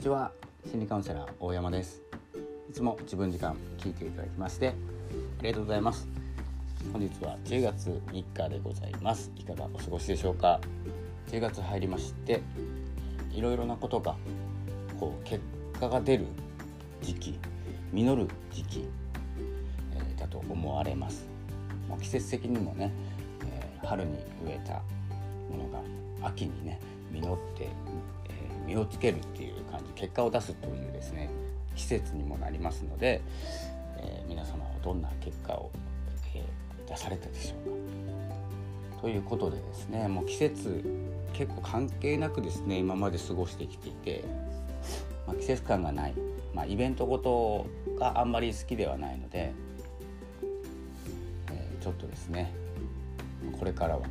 にちは。心理カウンセラー大山です。いつも自分時間聞いていただきましてありがとうございます。本日は10月3日でございます。いかがお過ごしでしょうか？10月入りましていろいろなことがこう結果が出る時期実る時期、えー、だと思われます、まあ、季節的にもね、えー、春に植えたものが秋にね実って、えー、実をつけるっていう結果を出すというですね季節にもなりますので、え皆様はどんな結果を、え出されたでしょうか。ということでですねもう季節結構関係なくですね今まで過ごしてきていて、まあ、季節感がない、まあ、イベントごとがあんまり好きではないので、えー、ちょっとですねこれからは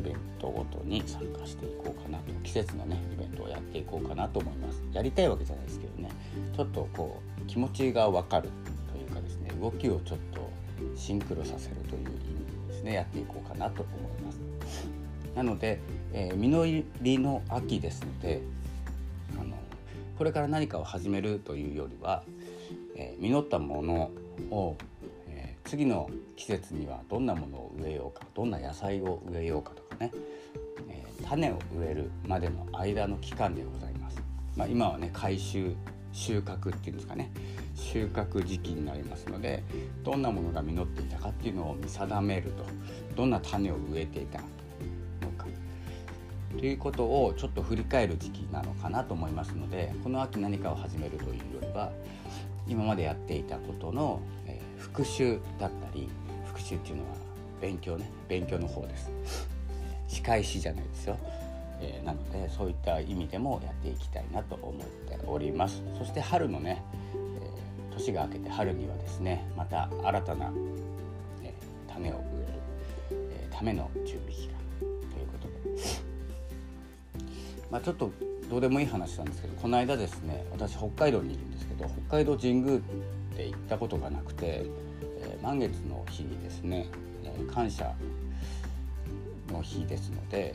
イベントごとに参加していこうかなと季節のねイベントをやっていこうかなと思います。やりたいわけじゃないですけどね。ちょっとこう気持ちが分かるというかですね動きをちょっとシンクロさせるという意味でですねやっていこうかなと思います。なので、えー、実りの秋ですのであのこれから何かを始めるというよりは、えー、実ったものを次の季節にはどんなものを植えようかどんな野菜を植えようかとかね、えー、種を植えるまでの間の期間でございます。まあ、今はね回収収穫っていうんですかね。収穫時期になりますのでどんなものが実っていたかっていうのを見定めると。どんな種を植えていたのか。ということをちょっと振り返る時期なのかなと思いますのでこの秋何かを始めるというよりは今までやっていたことの、えー、復習だったり復習っていうのは勉強ね勉強の方です。仕返しじゃないですよ、えー、なのでそういった意味でもやっていきたいなと思っております。そして春のね、えー、年が明けて春にはですねまた新たな、え種を植える、えための準備期間ということで。まあちょっとどうでもいい話なんですけどこの間ですね私北海道にいるんですけど北海道神宮て行ったことがなくて、えー、満月の日にですね、えー、感謝の日ですので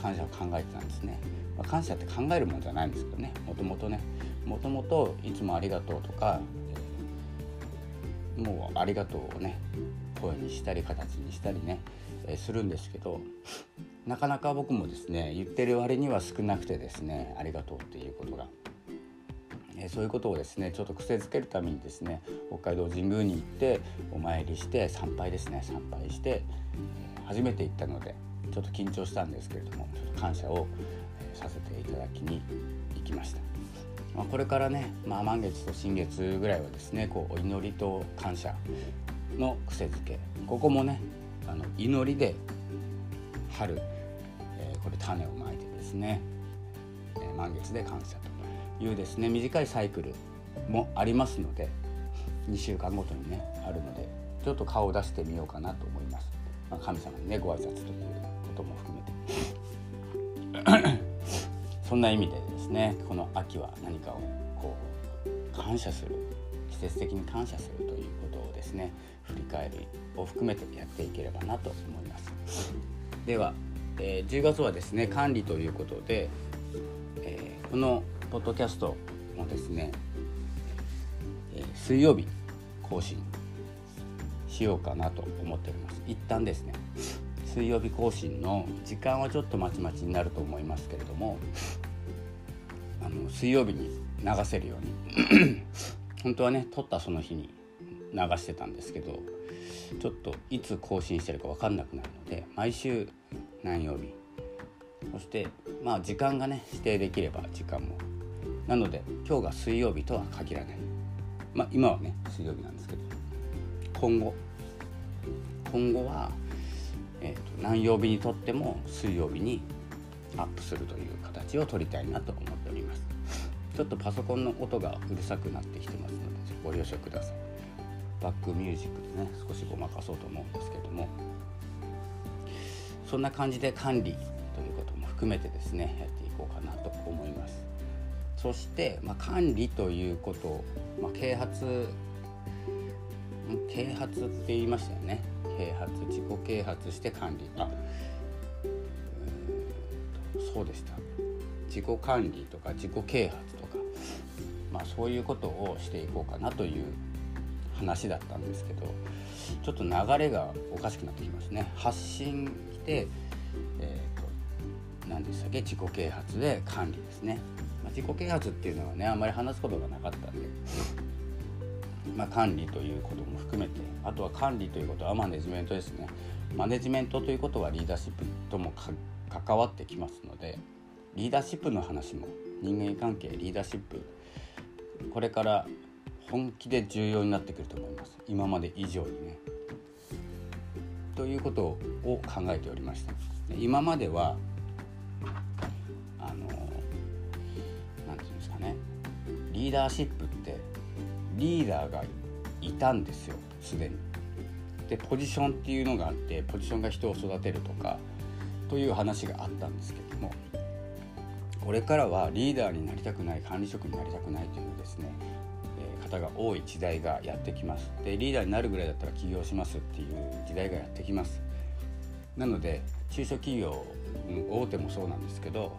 感謝を考えてたんですね、まあ、感謝って考えるものじゃないんですけどね。もともとね。もともといつもありがとうとか、えー、もうありがとうをね声にしたり形にしたりね、えー、するんですけどなかなか僕もですね言ってる割には少なくてですねありがとうっていうことが、えー、そういうことをですねちょっと癖づけるためにですね北海道神宮に行ってお参りして参拝ですね参拝して、えー、初めて行ったのでちょっと緊張したんですけれどもちょっと感謝を、えー、させていただきに行きました。まあ、これからね、まあ、満月と新月ぐらいはですねこうお祈りと感謝の癖づけここもねあの祈りで春えこれ種をまいてですね、え満月で感謝いうですね短いサイクルもありますので2週間ごとにねあるのでちょっと顔を出してみようかなと思います、まあ、神様にねご挨拶ということも含めて。そんな意味でですねこの秋は何かをこう感謝する季節的に感謝するということをですね振り返りを含めてやっていければなと思います。ではえー、10月はですね管理ということで、えー、このポッドキャストもですね、えー、水曜日更新しようかなと思っております。一旦ですね水曜日更新の時間はちょっとまちまちになると思いますけれどもあの水曜日に流せるように 本当はね撮ったその日に流してたんですけどちょっといつ更新してるか分かんなくなるので毎週何曜日そしてまあ時間がね指定できれば時間もなので今日が水曜日とは限らない。まあ今はね水曜日なんですけど。今後。今後は、えーと、何曜日にとっても水曜日にアップするという形を取りたいなと思っております。ちょっとパソコンの音がうるさくなってきてますのでご了承ください。バックミュージックでね少しごまかそうと思うんですけども。そんな感じで管理ということも含めてですねやっていこうかなと思います。そして、まあ、管理ということを、まあ、啓発啓発って言いましたよね。啓発自己啓発して管理あ。そうでした。自己管理とか自己啓発とか、まあ、そういうことをしていこうかなという話だったんですけどちょっと流れがおかしくなってきますね。発信して、えーと、何でしたっけ自己啓発で管理ですね、まあ、自己啓発っていうのはねあんまり話すことがなかったんで、まあ、管理ということも含めてあとは管理ということはマネジメントですね。マネジメントということはリーダーシップとも関わってきますのでリーダーシップの話も人間関係リーダーシップこれから本気で重要になってくると思います。今まで以上にね。ということを考えておりました。今まではリーダーシップってリーダーがいたんですよすでに。でポジションっていうのがあってポジションが人を育てるとかという話があったんですけどもこれからはリーダーになりたくない管理職になりたくないというですね、えー、方が多い時代がやってきますでリーダーになるぐらいだったら起業しますっていう時代がやってきますなので中小企業、大手もそうなんですけど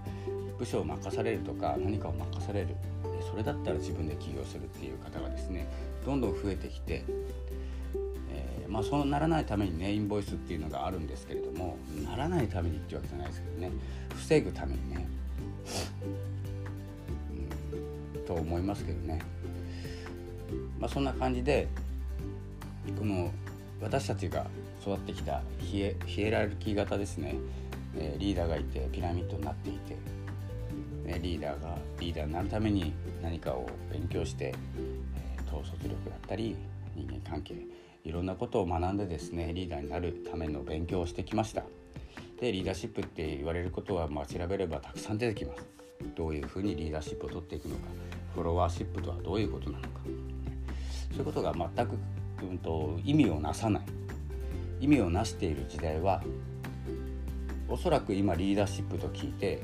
部署を任されるとか何かを任されるそれだったら自分で起業するっていう方がですねどんどん増えてきてえまあ、そうならないためにねインボイスっていうのがあるんですけれどもならないためにっていうわけじゃないですけどね防ぐためにね、うん、と思いますけどね、まあ、そんな感じでこの私たちが育ってきたヒエヒエラルキー型ですね、えリーダーがいてピラミッドになっていて、ね、リーダーがリーダーになるために何かを勉強して、え統率力だったり人間関係いろんなことを学んでですねリーダーになるための勉強をしてきました。でリーダーシップって言われることはまあ調べればたくさん出てきます。どういうふうにリーダーシップを取っていくのかフォロワーシップとはどういうことなのか。そういうことが全く、うんと、意味をなさない。意味をなしている時代はおそらく今リーダーシップと聞いて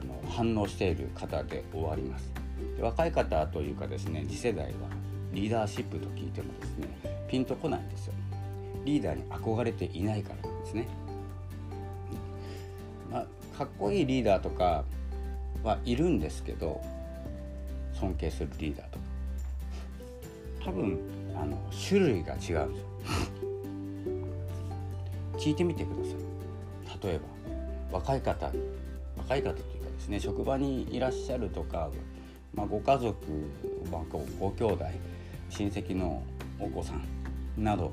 あの反応している方で終わります。で若い方というかですね次世代はリーダーシップと聞いてもですねピンとこないんですよ。リーダーに憧れていないからなんですね、まあ、かっこいいリーダーとかはいるんですけど尊敬するリーダーとか。多分あの種類が違うんですよ。聞いてみてください。例えば若い方若い方というですね職場にいらっしゃるとか、まあ、ご家族、まあ、ご兄弟親戚のお子さんなど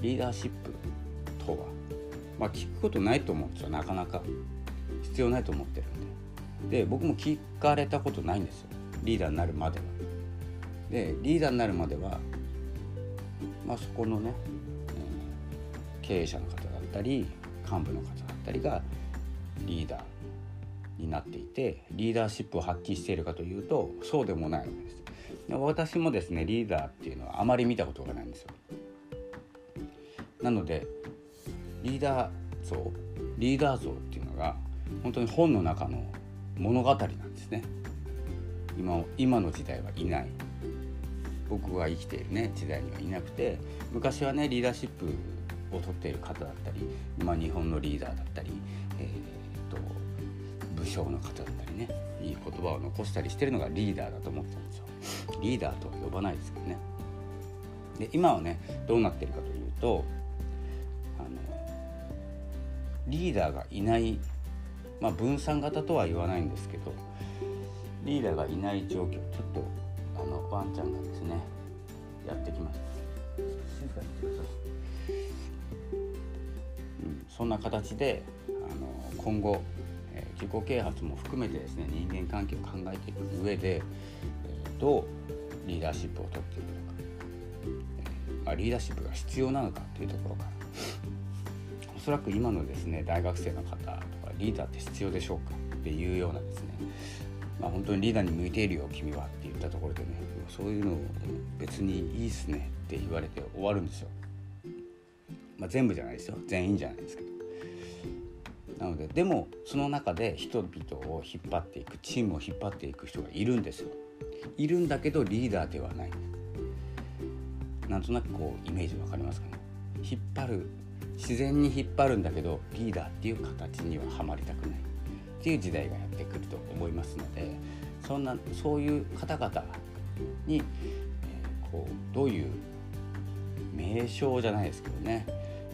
リーダーシップとは、まあ、聞くことないと思うんですよ。なかなか必要ないと思ってるんで。で僕も聞かれたことないんですよ。リーダーになるまでは。でリーダーになるまではまあそこのね、えー、経営者の方だったり幹部の方だったりがリーダーなっていてリーダーシップを発揮しているかというとそうでもないわけです。私もですねリーダーっていうのはあまり見たことがないんですよ。なのでリーダー像リーダー像っていうのが本当に本の中の物語なんですね。今今の時代はいない。僕が生きているね時代にはいなくて昔はねリーダーシップを取っている方だったり今日本のリーダーだったり、えーと、と武将の方だったりねいい言葉を残したりしてるのがリーダーだと思ってたんですよ。リーダーとは呼ばないですけどね。で今はねどうなってるかというとあのリーダーがいないまあ分散型とは言わないんですけどリーダーがいない状況ちょっとあのワンちゃんがですねやってきました静かにしてください、うん、そんな形であの今後自己啓発も含めてですね人間関係を考えていく上で、どうリーダーシップをとっていくのか、まあ、リーダーシップが必要なのかというところから おそらく今のですね大学生の方とかリーダーって必要でしょうかっていうようなですねまあ、本当にリーダーに向いているよ君はって言ったところでねそういうのを別にいいっすねって言われて終わるんですよ。まあ、全部じゃないですよ全員じゃないですけど。なのででもその中で人々を引っ張っていくチームを引っ張っていく人がいるんですよ。いるんだけどリーダーではない。なんとなくこうイメージ分かりますかね？引っ張る自然に引っ張るんだけどリーダーっていう形にははまりたくない。っていう時代がやってくると思いますのでそんなそういう方々に、えー、こうどういう名称じゃないですけどね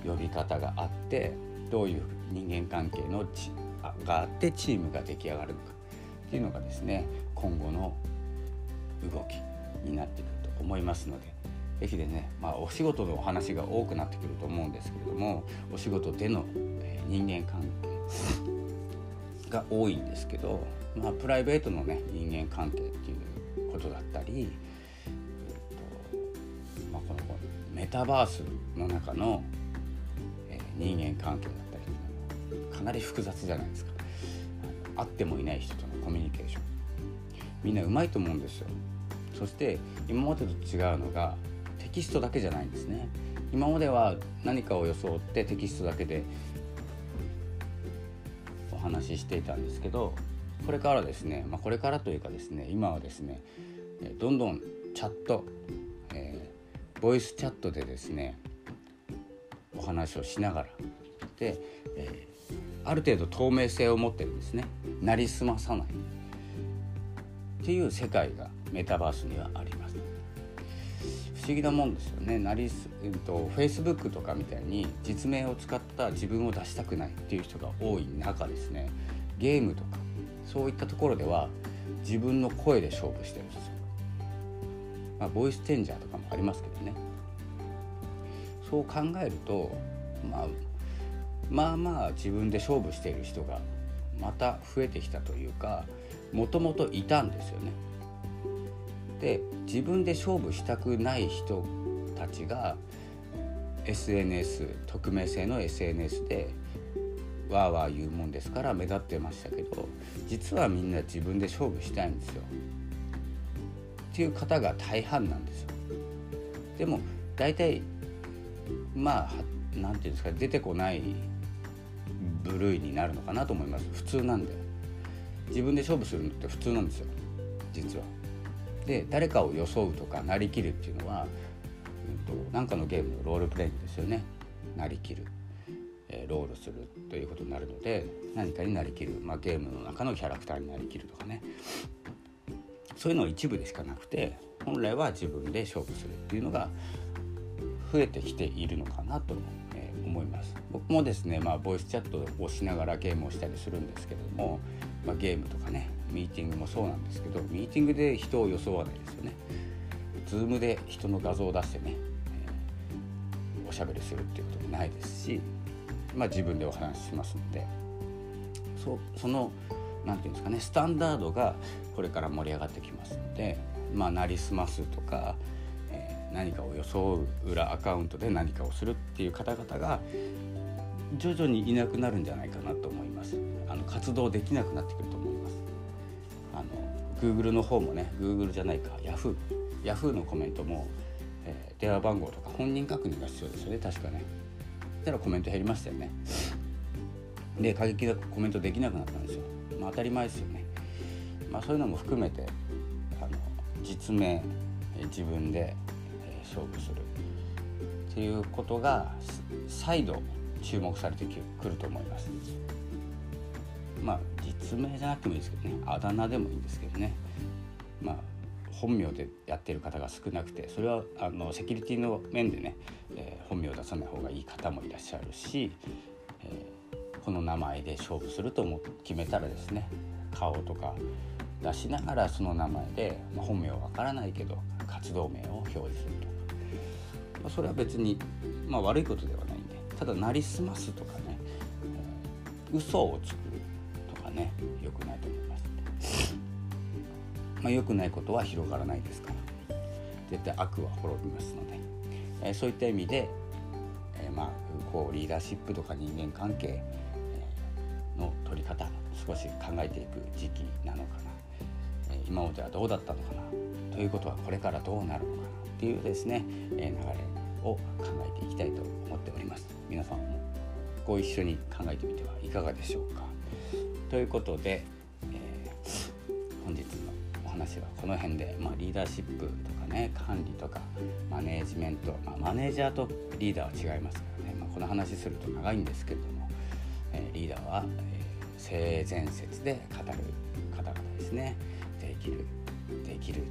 呼び方があってどういう人間関係のちがあってチームが出来上がるのかっていうのがですね今後の動きになってくると思いますので是非でね、まあ、お仕事のお話が多くなってくると思うんですけれどもお仕事での、人間関係が多いんですけど、まあ、プライベートのね人間関係っていうことだったり、えっとまあ、このメタバースの中の、人間関係だったりかなり複雑じゃないですか。会ってもいない人とのコミュニケーション。みんなうまいと思うんですよ。そして今までと違うのがテキストだけじゃないんですね。今までは何かを装ってテキストだけでお話ししていたんですけどこれからですね、まあ、これからというかですね今はですねどんどんチャット、えー、ボイスチャットでですねお話をしながらで、えー、ある程度透明性を持ってるんですね。なりすまさない。っていう世界がメタバースにはあります。不思議なもんですよね。なりす、えっと、Facebook とかみたいに実名を使った自分を出したくないっていう人が多い中ですね。ゲームとかそういったところでは自分の声で勝負してるんですよ、まあ、ボイスチェンジャーとかもありますけどね。そう考えると、まあ、まあまあ自分で勝負している人がまた増えてきたというかもともといたんですよね。で自分で勝負したくない人たちが SNS 匿名性の SNS でわーわー言うもんですから目立ってましたけど実はみんな自分で勝負したいんですよ。っていう方が大半なんですよ。でも大体まあ何て言うんですか出てこない部類になるのかなと思います。普通なんで。自分で勝負するのって普通なんですよ。実は。で誰かを装うとかなりきるっていうのは何、うん、かのゲームのロールプレイングですよね。なりきる、えー、ロールするということになるので何かになりきる、まあ、ゲームの中のキャラクターになりきるとかね。そういうの一部でしかなくて本来は自分で勝負するっていうのが増えてきているのかなと思います思います。僕もですねまあボイスチャットをしながらゲームをしたりするんですけれども、まあ、ゲームとかねミーティングもそうなんですけどミーティングで人を装わないですよね。Zoom で人の画像を出してね、えー、おしゃべりするっていうこともないですしまあ自分でお話ししますのでそその何て言うんですかねスタンダードがこれから盛り上がってきますのでまあなりすますとか何かを装う裏アカウントで何かをするっていう方々が徐々にいなくなるんじゃないかなと思います。あの活動できなくなってくると思います。あの Google の方もね Google じゃないか Yahoo Yahoo のコメントも、えー、電話番号とか本人確認が必要ですよね。確かね。たらコメント減りましたよね。で過激なコメントできなくなったんですよ。まあ当たり前ですよね。まあそういうのも含めてあの実名自分で勝負する。っていうことが再度注目されてくると思います。まあ実名じゃなくてもいいですけどね。あだ名でもいいんですけどね。まあ本名でやってる方が少なくてそれはあのセキュリティの面でね、えー、本名を出さない方がいい方もいらっしゃるし、えー、この名前で勝負すると思決めたらですね顔とか出しながらその名前で、まあ、本名はわからないけど活動名を表示すると。まあ、それは別に、まあ、悪いことではないんでただなりすますとかね、嘘を作るとかね。良くないと思います。まあ、良くないことは広がらないですから。絶対悪は滅びますので、えー、そういった意味で、えー、まあこうリーダーシップとか人間関係の取り方少し考えていく時期なのかな、え、今まではどうだったのかな。ということはこれからどうなるのか。っていうですね、え流れを考えていきたいと思っております。皆さんもご一緒に考えてみてはいかがでしょうか。ということで、えー、本日のお話はこの辺で、まあ、リーダーシップとかね管理とかマネージメント、まあ、マネージャーとリーダーは違いますからね、まあ、この話すると長いんですけれども、えー、リーダーは、えー、性善説で語る方々ですね。できるできる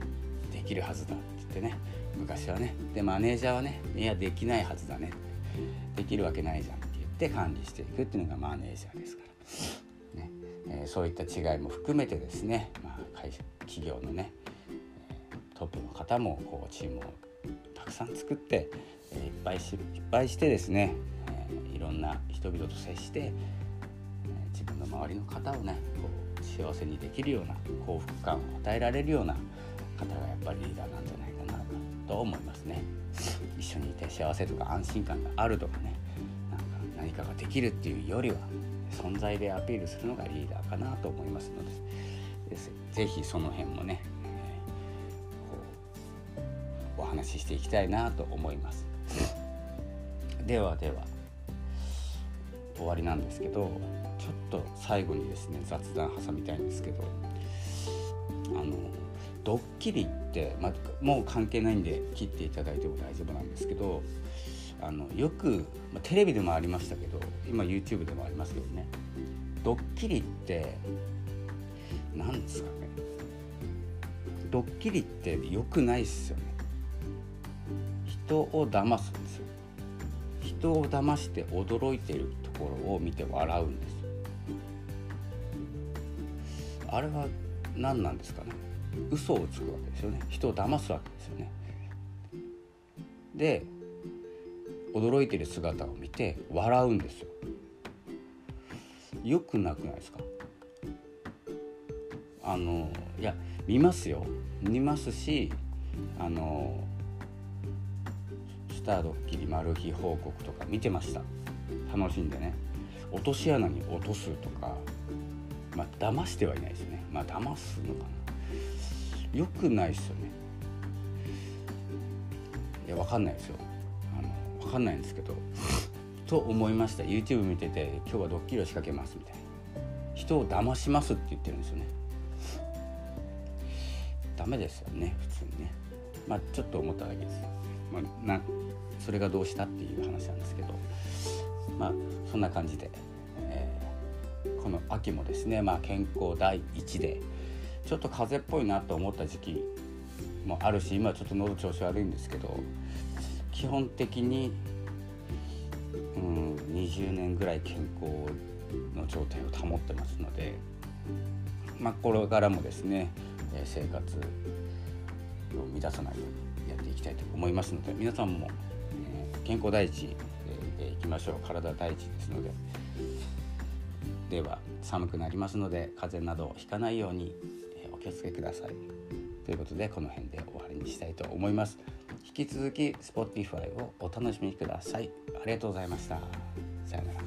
できるはずだってね昔はね。でマネージャーはねいやできないはずだね。できるわけないじゃんって言って管理していくっていうのがマネージャーですから、ね。えー、そういった違いも含めてですね、まあ、会社企業のねトップの方もこうチームをたくさん作って、えー、いっぱいしいっぱいしてですね、えー、いろんな人々と接して、えー、自分の周りの方をねこう幸せにできるような幸福感を与えられるような方がやっぱりリーダーなんじゃないかと思いますね。一緒にいて幸せとか安心感があるとかね。なんか何かができるっていうよりは存在でアピールするのがリーダーかなと思いますので。是非その辺もねこうお話ししていきたいなと思います。ではでは終わりなんですけどちょっと最後にですね雑談挟みたいんですけどあのドッキリって、まあ、もう関係ないんで切っていただいても大丈夫なんですけどあのよく、まあ、テレビでもありましたけど今 YouTube でもありますけどねドッキリって何ですかねドッキリって良くないっすよね。人を騙すんですよ。人を騙して驚いてるところを見て笑うんですあれは何なんですかね？嘘をつくわけですよね。人を騙すわけですよね。で驚いてる姿を見て笑うんですよ。よくなくないですか？あのいや見ますよ。見ますしあのスタードッキリマル秘報告とか見てました。楽しんでね。落とし穴に落とすとかまあ騙してはいないですね。まあ騙すのかな。よくないですよね。いや分かんないですよ。あの分かんないんですけど。と思いました。YouTube 見てて今日はドッキリを仕掛けますみたいな。人を騙しますって言ってるんですよね。ダメですよね普通にね。まあちょっと思っただけです、まあ、なそれがどうしたっていう話なんですけど。まあそんな感じで、えー、この秋もですね、まあ、健康第一でちょっと風邪っぽいなと思った時期もあるし今ちょっと喉調子悪いんですけど基本的に、うん、20年ぐらい健康の状態を保ってますので、まあ、これからもですね生活を乱さないようにやっていきたいと思いますので皆さんも、え、健康第一でいきましょう。体第一ですので。では寒くなりますので風邪などをひかないように、気をつけください。ということでこの辺で終わりにしたいと思います。引き続き Spotify をお楽しみください。ありがとうございました。さよなら。